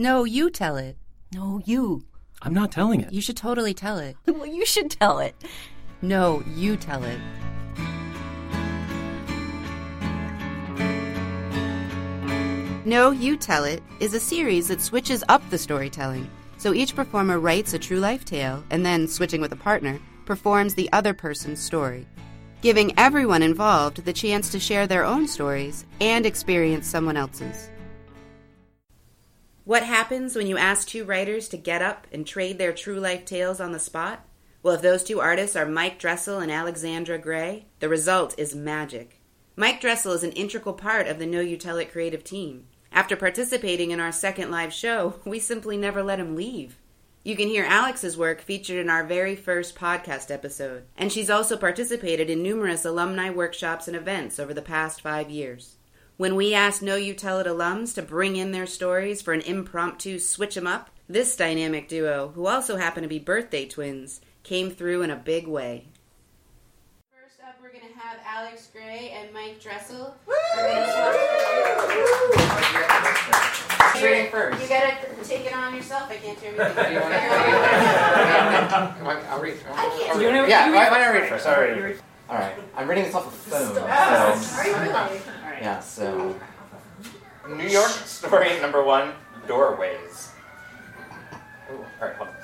No, you tell it. No, you. I'm not telling it. You should totally tell it. Well, you should tell it. No, you tell it. No, You Tell It is a series that switches up the storytelling. So each performer writes a true life tale and then, switching with a partner, performs the other person's story, giving everyone involved the chance to share their own stories and experience someone else's. What happens when you ask two writers to get up and trade their true life tales on the spot? Well, if those two artists are Mike Dressel and Alexandra Gray, the result is magic. Mike Dressel is an integral part of the No, You Tell It creative team. After participating in our second live show, we simply never let him leave. You can hear Alex's work featured in our very first podcast episode, and she's also participated in numerous alumni workshops and events over the past five years. When we asked No, You Tell It alums to bring in their stories for an impromptu switch 'em up, this dynamic duo, who also happen to be birthday twins, came through in a big way. First up, we're going to have Alex Gray and Mike Dressel. Reading first. You gotta take it on yourself. I can't do everything. I'll read. I can't I'll do read. it. Yeah, why, why don't I read first? I'll read. All right, I'm reading this off a phone. So, Are you really? Yeah, so New York story number one: doorways. Ooh, all right, hold on.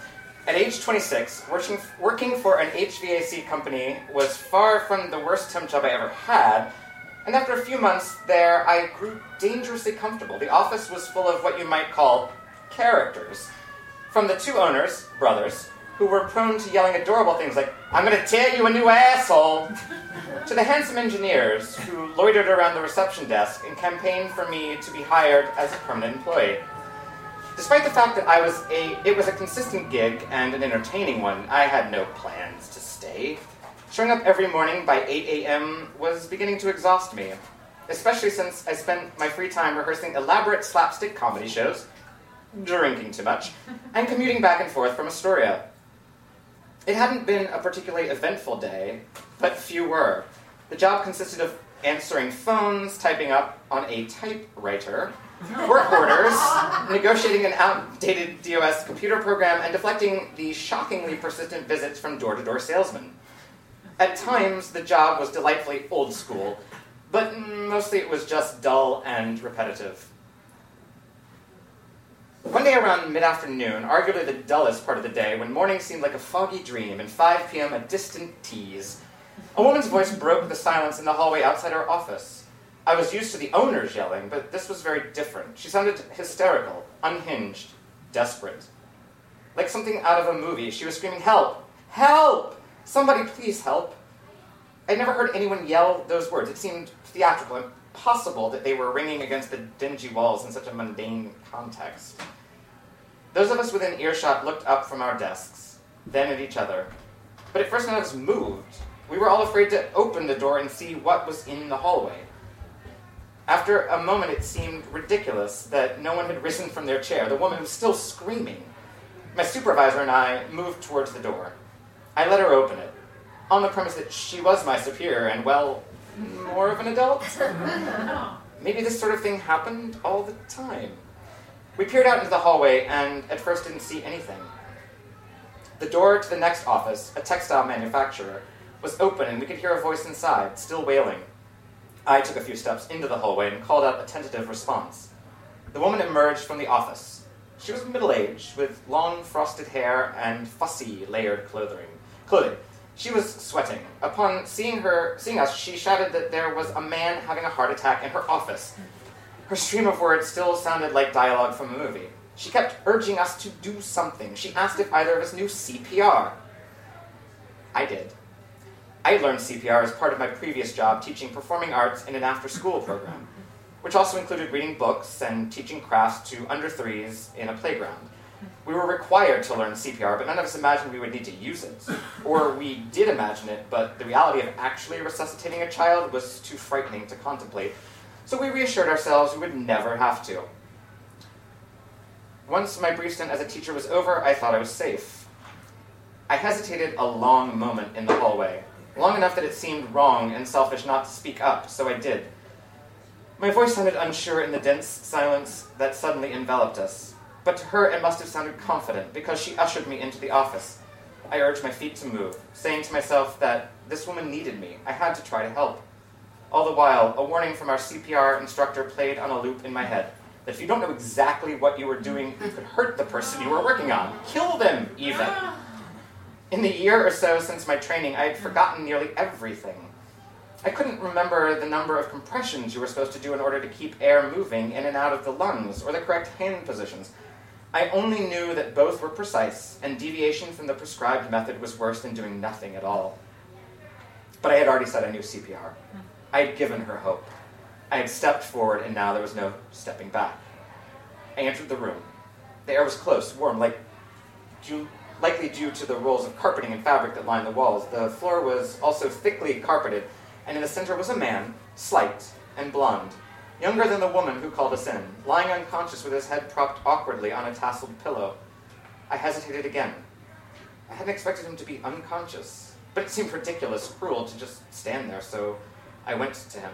At age 26, working, working for an HVAC company was far from the worst temp job I ever had, and after a few months there, I grew dangerously comfortable. The office was full of what you might call characters. From the two owners, brothers, who were prone to yelling adorable things like, I'm gonna tear you a new asshole, to the handsome engineers who loitered around the reception desk and campaigned for me to be hired as a permanent employee. Despite the fact that I was a it was a consistent gig and an entertaining one, I had no plans to stay. Showing up every morning by 8 a.m. was beginning to exhaust me, especially since I spent my free time rehearsing elaborate slapstick comedy shows, drinking too much, and commuting back and forth from Astoria. It hadn't been a particularly eventful day, but few were. The job consisted of answering phones, typing up on a typewriter, work orders, negotiating an outdated DOS computer program, and deflecting the shockingly persistent visits from door to door salesmen. At times, the job was delightfully old school, but mostly it was just dull and repetitive. One day around mid afternoon, arguably the dullest part of the day, when morning seemed like a foggy dream and 5 p.m. a distant tease, a woman's voice broke the silence in the hallway outside our office. I was used to the owners yelling, but this was very different. She sounded hysterical, unhinged, desperate. Like something out of a movie, she was screaming, Help! Help! Somebody please help! I'd never heard anyone yell those words. It seemed theatrical, impossible that they were ringing against the dingy walls in such a mundane context. Those of us within earshot looked up from our desks, then at each other. But at first none of us moved. We were all afraid to open the door and see what was in the hallway. After a moment, it seemed ridiculous that no one had risen from their chair. The woman was still screaming. My supervisor and I moved towards the door. I let her open it, on the premise that she was my superior and, well, more of an adult. Maybe this sort of thing happened all the time. We peered out into the hallway and at first didn't see anything. The door to the next office, a textile manufacturer, was open and we could hear a voice inside, still wailing. I took a few steps into the hallway and called out a tentative response. The woman emerged from the office. She was middle aged, with long frosted hair and fussy layered clothing. Clothing. She was sweating. Upon seeing her, seeing us, she shouted that there was a man having a heart attack in her office. Her stream of words still sounded like dialogue from a movie. She kept urging us to do something. She asked if either of us knew CPR. I did. I learned CPR as part of my previous job teaching performing arts in an after school program, which also included reading books and teaching crafts to under threes in a playground. We were required to learn CPR, but none of us imagined we would need to use it. Or we did imagine it, but the reality of actually resuscitating a child was too frightening to contemplate, so we reassured ourselves we would never have to. Once my brief stint as a teacher was over, I thought I was safe. I hesitated a long moment in the hallway, long enough that it seemed wrong and selfish not to speak up, so I did. My voice sounded unsure in the dense silence that suddenly enveloped us. But to her it must have sounded confident because she ushered me into the office. I urged my feet to move, saying to myself that this woman needed me. I had to try to help. All the while, a warning from our CPR instructor played on a loop in my head that if you don't know exactly what you were doing, you could hurt the person you were working on, kill them even. In the year or so since my training, I had forgotten nearly everything. I couldn't remember the number of compressions you were supposed to do in order to keep air moving in and out of the lungs, or the correct hand positions. I only knew that both were precise, and deviation from the prescribed method was worse than doing nothing at all. But I had already said I knew CPR. I had given her hope. I had stepped forward, and now there was no stepping back. I entered the room. The air was close, warm, like due, likely due to the rolls of carpeting and fabric that lined the walls. The floor was also thickly carpeted, and in the center was a man, slight and blond, younger than the woman who called us in, lying unconscious with his head propped awkwardly on a tasseled pillow. I hesitated again. I hadn't expected him to be unconscious, but it seemed ridiculous, cruel to just stand there, so I went to him.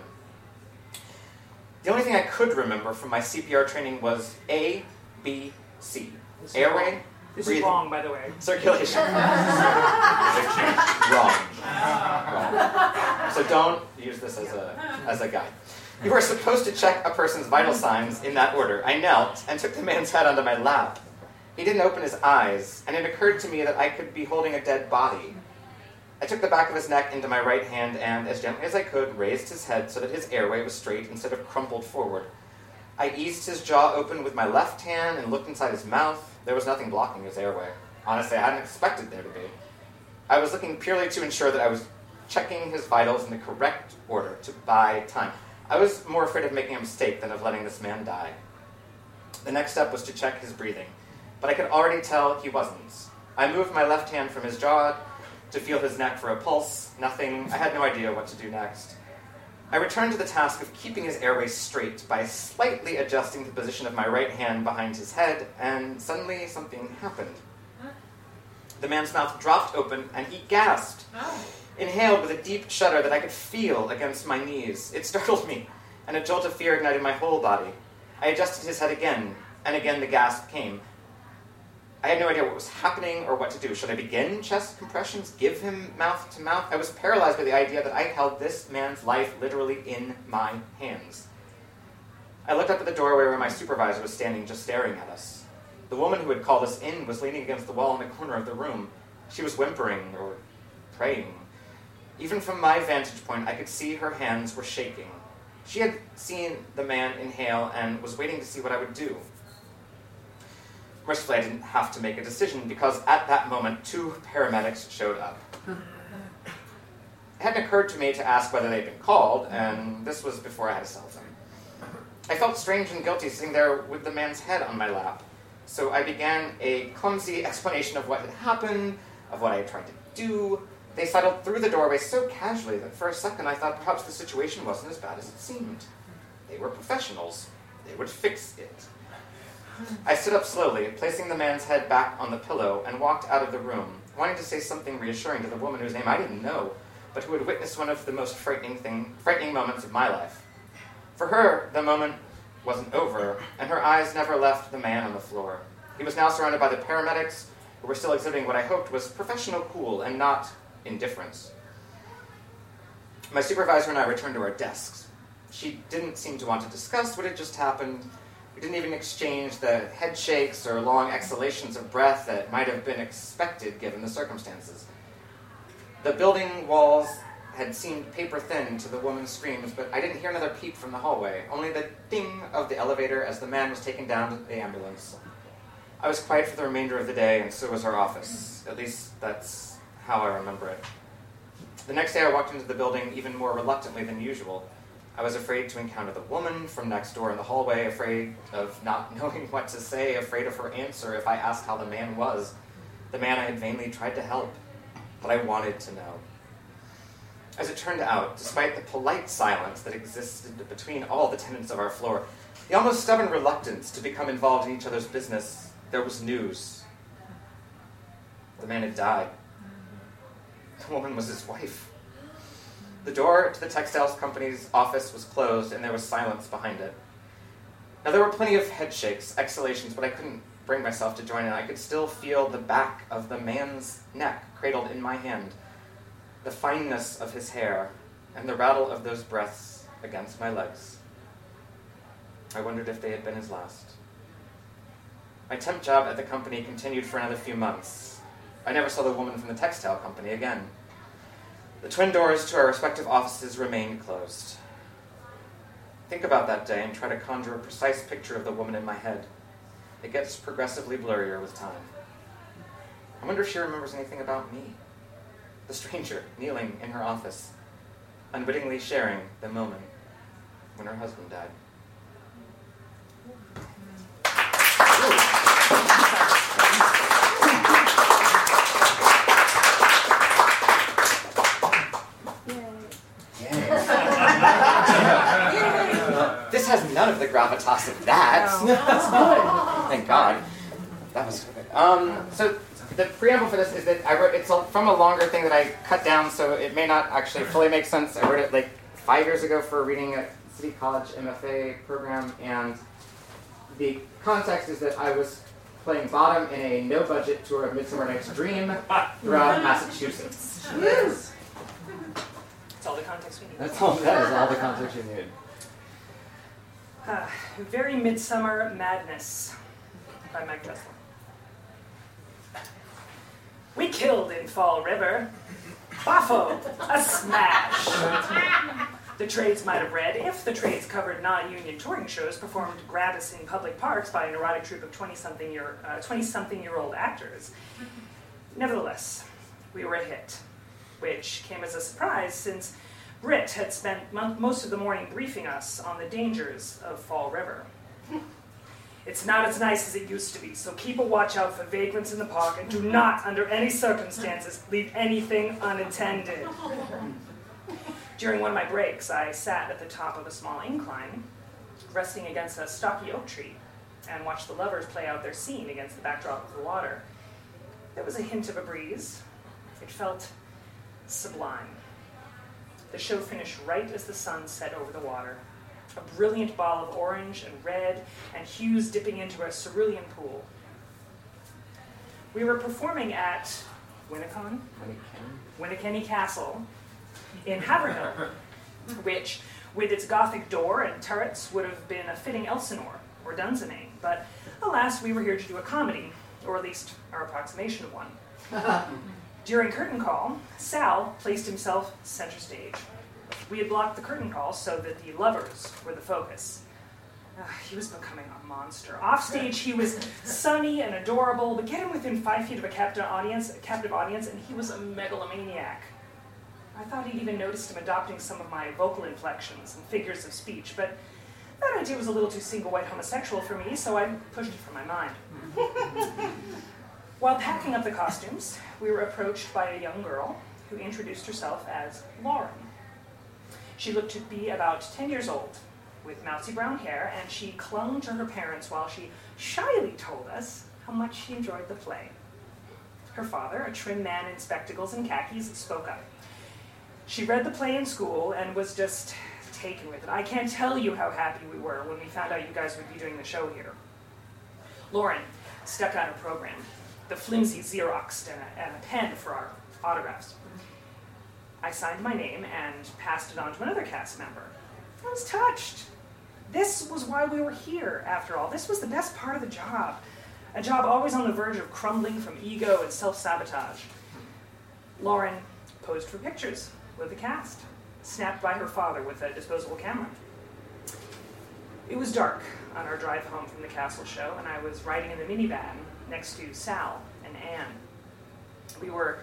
The only thing I could remember from my CPR training was A, B, C. This is Airway, wrong. This breathing. is wrong, by the way. Circulation. Wrong. Wrong. So don't use this as a, as a guide. You are supposed to check a person's vital signs in that order. I knelt and took the man's head onto my lap. He didn't open his eyes, and it occurred to me that I could be holding a dead body. I took the back of his neck into my right hand and, as gently as I could, raised his head so that his airway was straight instead of crumpled forward. I eased his jaw open with my left hand and looked inside his mouth. There was nothing blocking his airway. Honestly, I hadn't expected there to be. I was looking purely to ensure that I was checking his vitals in the correct order to buy time. I was more afraid of making a mistake than of letting this man die. The next step was to check his breathing, but I could already tell he wasn't. I moved my left hand from his jaw to feel his neck for a pulse. Nothing. I had no idea what to do next. I returned to the task of keeping his airway straight by slightly adjusting the position of my right hand behind his head, and suddenly something happened. The man's mouth dropped open, and he gasped, oh. Inhaled with a deep shudder that I could feel against my knees. It startled me, and a jolt of fear ignited my whole body. I adjusted his head again, and again the gasp came. I had no idea what was happening or what to do. Should I begin chest compressions? Give him mouth to mouth? I was paralyzed by the idea that I held this man's life literally in my hands. I looked up at the doorway where my supervisor was standing, just staring at us. The woman who had called us in was leaning against the wall in the corner of the room. She was whimpering or praying. Even from my vantage point, I could see her hands were shaking. She had seen the man inhale and was waiting to see what I would do. Mercifully, I didn't have to make a decision because at that moment, two paramedics showed up. It hadn't occurred to me to ask whether they'd been called, and this was before I had a cell phone. I felt strange and guilty sitting there with the man's head on my lap, so I began a clumsy explanation of what had happened, of what I had tried to do. They sidled through the doorway so casually that for a second I thought perhaps the situation wasn't as bad as it seemed. They were professionals. They would fix it. I stood up slowly, placing the man's head back on the pillow, and walked out of the room, wanting to say something reassuring to the woman whose name I didn't know, but who had witnessed one of the most frightening thing, frightening moments of my life. For her, the moment wasn't over, and her eyes never left the man on the floor. He was now surrounded by the paramedics, who were still exhibiting what I hoped was professional cool and not indifference. My supervisor and I returned to our desks. She didn't seem to want to discuss what had just happened. We didn't even exchange the head shakes or long exhalations of breath that might have been expected given the circumstances. The building walls had seemed paper thin to the woman's screams, but I didn't hear another peep from the hallway, only the ding of the elevator as the man was taken down to the ambulance. I was quiet for the remainder of the day, and so was our office. At least that's how I remember it. The next day, I walked into the building even more reluctantly than usual. I was afraid to encounter the woman from next door in the hallway, afraid of not knowing what to say, afraid of her answer if I asked how the man was. The man I had vainly tried to help, but I wanted to know. As it turned out, despite the polite silence that existed between all the tenants of our floor, the almost stubborn reluctance to become involved in each other's business, there was news. The man had died. The woman was his wife. The door to the textiles company's office was closed, and there was silence behind it. Now, there were plenty of head shakes, exhalations, but I couldn't bring myself to join in. I could still feel the back of the man's neck cradled in my hand, the fineness of his hair, and the rattle of those breaths against my legs. I wondered if they had been his last. My temp job at the company continued for another few months. I never saw the woman from the textile company again. The twin doors to our respective offices remained closed. Think about that day and try to conjure a precise picture of the woman in my head. It gets progressively blurrier with time. I wonder if she remembers anything about me. The stranger kneeling in her office, unwittingly sharing the moment when her husband died. this has none of the gravitas of that. Thank God. That was good. Um, so the preamble for this is that I wrote. It's from a longer thing that I cut down, so it may not actually fully make sense. I wrote it like five years ago for a reading at City College MFA program, and the context is that I was playing bottom in a no-budget tour of Midsummer Night's Dream throughout Massachusetts. That's all the context we need. That's all. That is all the context you need. Uh, Very Midsummer Madness by Mike Dressel. We killed in Fall River. Baffo, a smash. The trades might have read if the trades covered non-union touring shows performed gratis in public parks by an erotic troupe of 20-something year, uh, 20-something year old actors. Nevertheless, we were a hit, which came as a surprise since Britt had spent most of the morning briefing us on the dangers of Fall River. Hmm. It's not as nice as it used to be, so keep a watch out for vagrants in the park and do not, under any circumstances, leave anything unattended. During one of my breaks, I sat at the top of a small incline, resting against a stocky oak tree, and watched the lovers play out their scene against the backdrop of the water. There was a hint of a breeze. It felt sublime. The show finished right as the sun set over the water. A brilliant ball of orange and red and hues dipping into a cerulean pool. We were performing at Winnacon, Winnekenni Castle in Haverhill, which, with its Gothic door and turrets, would have been a fitting Elsinore or Dunsinane. But alas, we were here to do a comedy, or at least our approximation of one. During curtain call, Sal placed himself center stage. We had blocked the curtain call so that the lovers were the focus. Ah, he was becoming a monster. Offstage, he was sunny and adorable, but get him within five feet of a captive audience, a captive audience, and he was a megalomaniac. I thought he'd even noticed him adopting some of my vocal inflections and figures of speech, but that idea was a little too single white homosexual for me, so I pushed it from my mind. While packing up the costumes, we were approached by a young girl who introduced herself as Lauren. She looked to be about 10 years old, with mousy brown hair, and she clung to her parents while she shyly told us how much she enjoyed the play. Her father, a trim man in spectacles and khakis, spoke up. She read the play in school and was just taken with it. I can't tell you how happy we were when we found out you guys would be doing the show here. Lauren stuck out a program, the flimsy Xerox and a, and a pen for our autographs. I signed my name and passed it on to another cast member. I was touched. This was why we were here, after all. This was the best part of the job. A job always on the verge of crumbling from ego and self sabotage. Lauren posed for pictures with the cast, snapped by her father with a disposable camera. It was dark on our drive home from the castle show, and I was riding in the minivan next to Sal and Anne. We were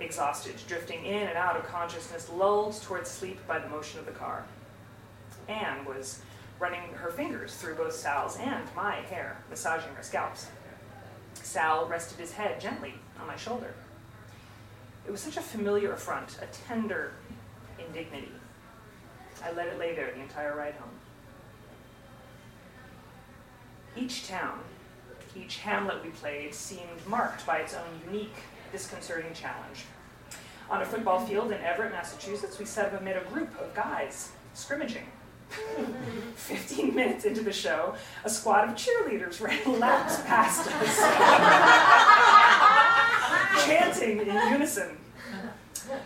exhausted, drifting in and out of consciousness, lulled towards sleep by the motion of the car. Anne was running her fingers through both Sal's and my hair, massaging our scalps. Sal rested his head gently on my shoulder. It was such a familiar affront, a tender indignity. I let it lay there the entire ride home. Each town, each hamlet we played seemed marked by its own unique, disconcerting challenge. On a football field in Everett, Massachusetts, we set up amid a group of guys scrimmaging. Fifteen minutes into the show, a squad of cheerleaders ran laps past us, chanting in unison.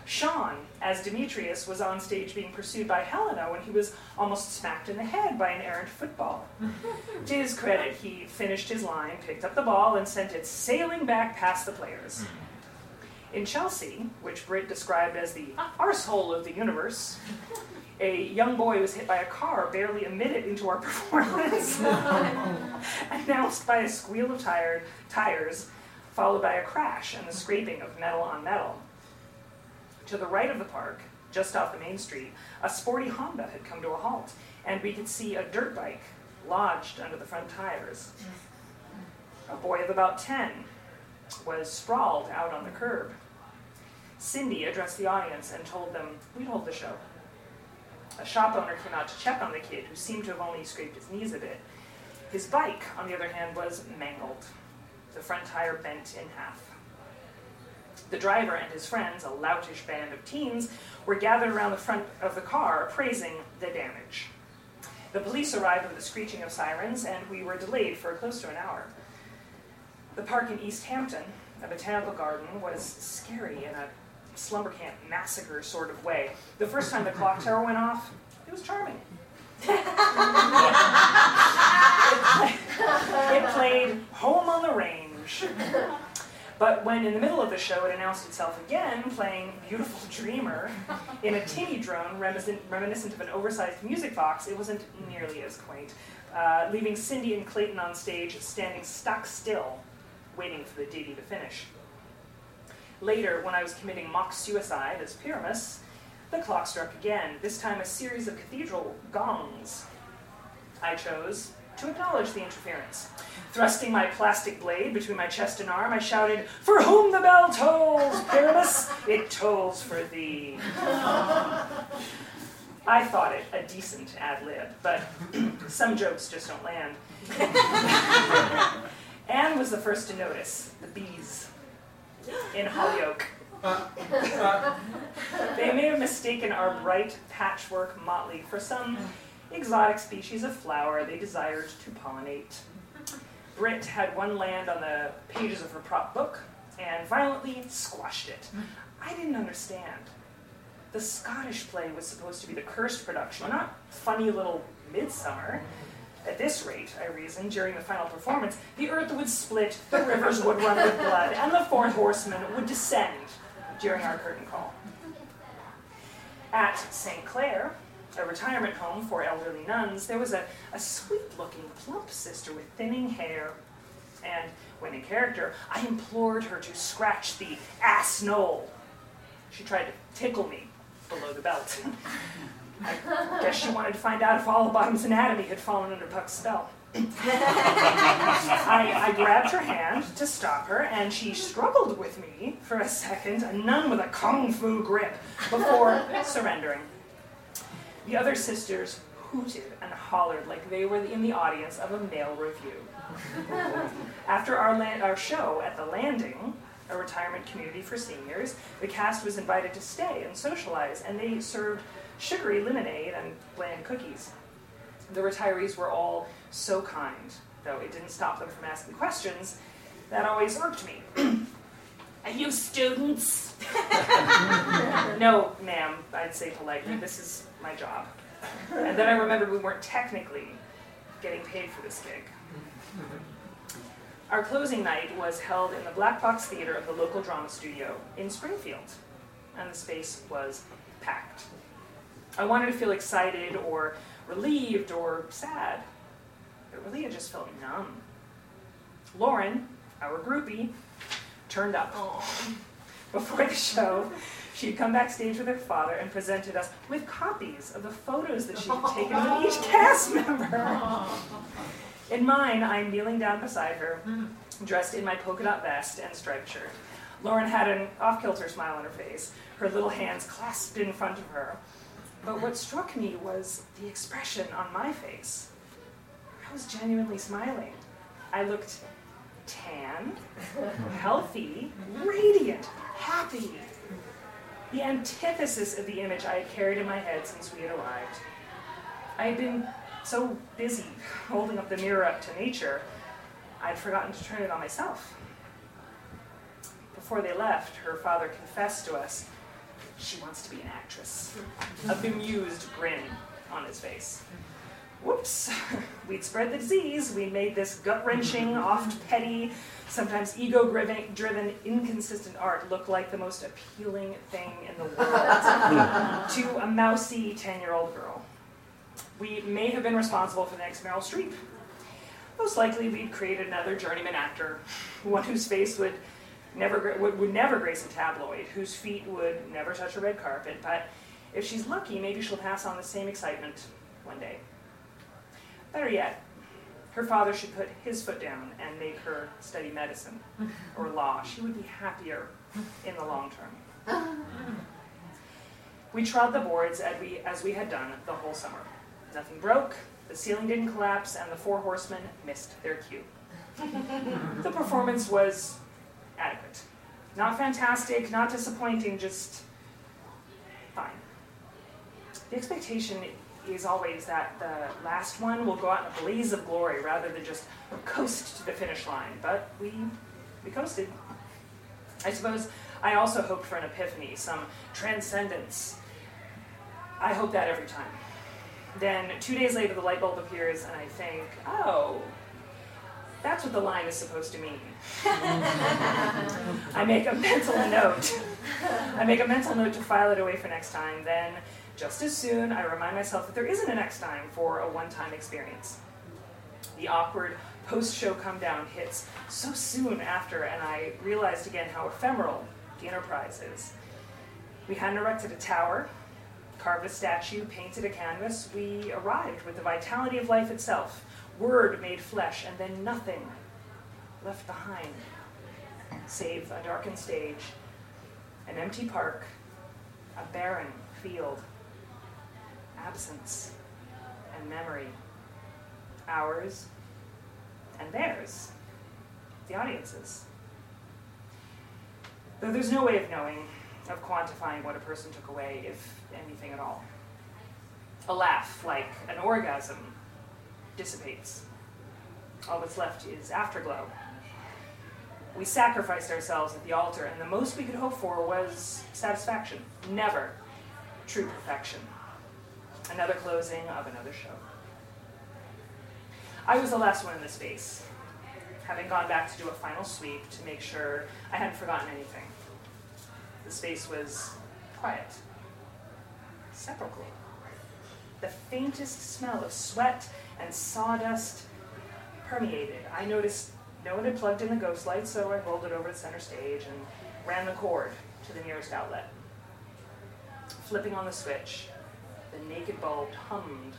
Sean, as Demetrius, was on stage being pursued by Helena when he was almost smacked in the head by an errant football. to his credit, he finished his line, picked up the ball, and sent it sailing back past the players. Mm-hmm. In Chelsea, which Britt described as the arsehole of the universe, a young boy was hit by a car barely a minute into our performance, announced by a squeal of tired tires, followed by a crash and the scraping of metal on metal. To the right of the park, just off the main street, a sporty Honda had come to a halt, and we could see a dirt bike lodged under the front tires. A boy of about 10 was sprawled out on the curb. Cindy addressed the audience and told them we'd hold the show. A shop owner came out to check on the kid, who seemed to have only scraped his knees a bit. His bike, on the other hand, was mangled, the front tire bent in half. The driver and his friends, a loutish band of teens, were gathered around the front of the car, praising the damage. The police arrived with the screeching of sirens, and we were delayed for close to an hour. The park in East Hampton, a botanical garden, was scary in a slumber camp massacre sort of way. The first time the clock tower went off, it was charming. it played Home on the Range. But when in the middle of the show it announced itself again, playing Beautiful Dreamer in a tinny drone reminiscent of an oversized music box, it wasn't nearly as quaint, uh, leaving Cindy and Clayton on stage standing stock still, waiting for the ditty to finish. Later, when I was committing mock suicide as Pyramus, the clock struck again, this time a series of cathedral gongs. I chose to acknowledge the interference. Thrusting my plastic blade between my chest and arm, I shouted, For whom the bell tolls, Pyramus, it tolls for thee. I thought it a decent ad lib, but some jokes just don't land. Anne was the first to notice the bees in Holyoke. they may have mistaken our bright patchwork motley for some exotic species of flower they desired to pollinate. Britt had one land on the pages of her prop book and violently squashed it. I didn't understand. The Scottish play was supposed to be the cursed production, not funny little midsummer. At this rate, I reasoned, during the final performance, the earth would split, the rivers would run with blood, and the fourth horseman would descend during our curtain call. At St. Clair, a retirement home for elderly nuns, there was a, a sweet looking, plump sister with thinning hair. And when in character, I implored her to scratch the ass knoll. She tried to tickle me below the belt. I guess she wanted to find out if all the bottom's anatomy had fallen under Puck's spell. I, I, grabbed her hand to stop her, and she struggled with me for a second, a nun with a kung fu grip, before surrendering. The other sisters hooted and hollered like they were in the audience of a male revue. After our, land, our show at the Landing, a retirement community for seniors, the cast was invited to stay and socialize, and they served sugary lemonade and bland cookies. The retirees were all so kind, though it didn't stop them from asking questions that always irked me. Are you students? no, ma'am, I'd say politely. This is my job. And then I remembered we weren't technically getting paid for this gig. Our closing night was held in the Black Box Theater of the local drama studio in Springfield, and the space was packed. I wanted to feel excited or relieved or sad, but really I just felt numb. Lauren, our groupie, turned up. Aww. Before the show, she had come backstage with her father and presented us with copies of the photos that she had taken with each cast member. In mine, I'm kneeling down beside her, mm. dressed in my polka dot vest and striped shirt. Lauren had an off kilter smile on her face, her little hands clasped in front of her. But what struck me was the expression on my face. I was genuinely smiling. I looked tan, healthy, radiant, happy the antithesis of the image I had carried in my head since we had arrived. I had been so busy holding up the mirror up to nature, I'd forgotten to turn it on myself. Before they left, her father confessed to us she wants to be an actress. A bemused grin on his face. Whoops, we'd spread the disease. We made this gut wrenching, oft petty, sometimes ego driven, inconsistent art look like the most appealing thing in the world to a mousy 10 year old girl. We may have been responsible for the next Meryl Streep. Most likely, we'd created another journeyman actor, one whose face would never would, would never grace a tabloid, whose feet would never touch a red carpet. But if she's lucky, maybe she'll pass on the same excitement one day. Better yet, her father should put his foot down and make her study medicine or law. She would be happier in the long term. We trod the boards as we, as we had done the whole summer. Nothing broke, the ceiling didn't collapse, and the four horsemen missed their cue. the performance was adequate. Not fantastic, not disappointing, just fine. The expectation is always that the last one will go out in a blaze of glory rather than just coast to the finish line. But we, we coasted. I suppose I also hoped for an epiphany, some transcendence. I hope that every time. Then two days later, the light bulb appears, and I think, oh, that's what the line is supposed to mean. I make a mental note. I make a mental note to file it away for next time. Then, just as soon, I remind myself that there isn't a next time for a one time experience. The awkward post show come down hits so soon after, and I realized again how ephemeral the enterprise is. We hadn't erected a tower, carved a statue, painted a canvas. We arrived with the vitality of life itself Word made flesh, and then nothing left behind, save a darkened stage, an empty park, a barren field, absence and memory, ours and theirs, the audience's. Though there's no way of knowing, of quantifying what a person took away, if anything at all. A laugh, like an orgasm, dissipates. All that's left is afterglow. We sacrificed ourselves at the altar, and the most we could hope for was satisfaction, never true perfection. Another closing of another show. I was the last one in the space, having gone back to do a final sweep to make sure I hadn't forgotten anything. The space was quiet, sepulchral. The faintest smell of sweat and sawdust permeated. I noticed no one had plugged in the ghost light, so I rolled it over to center stage and ran the cord to the nearest outlet. Flipping on the switch, the naked bulb hummed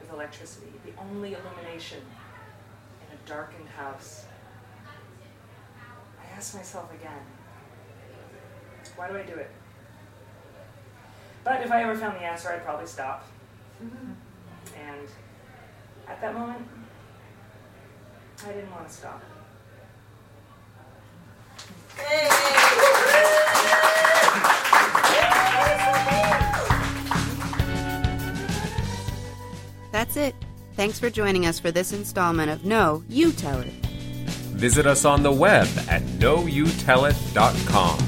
with electricity, the only illumination in a darkened house. I asked myself again, why do I do it? But if I ever found the answer, I'd probably stop. And at that moment, I didn't want to stop. That's it. Thanks for joining us for this installment of No, You Tell It. Visit us on the web at noyoutellit.com.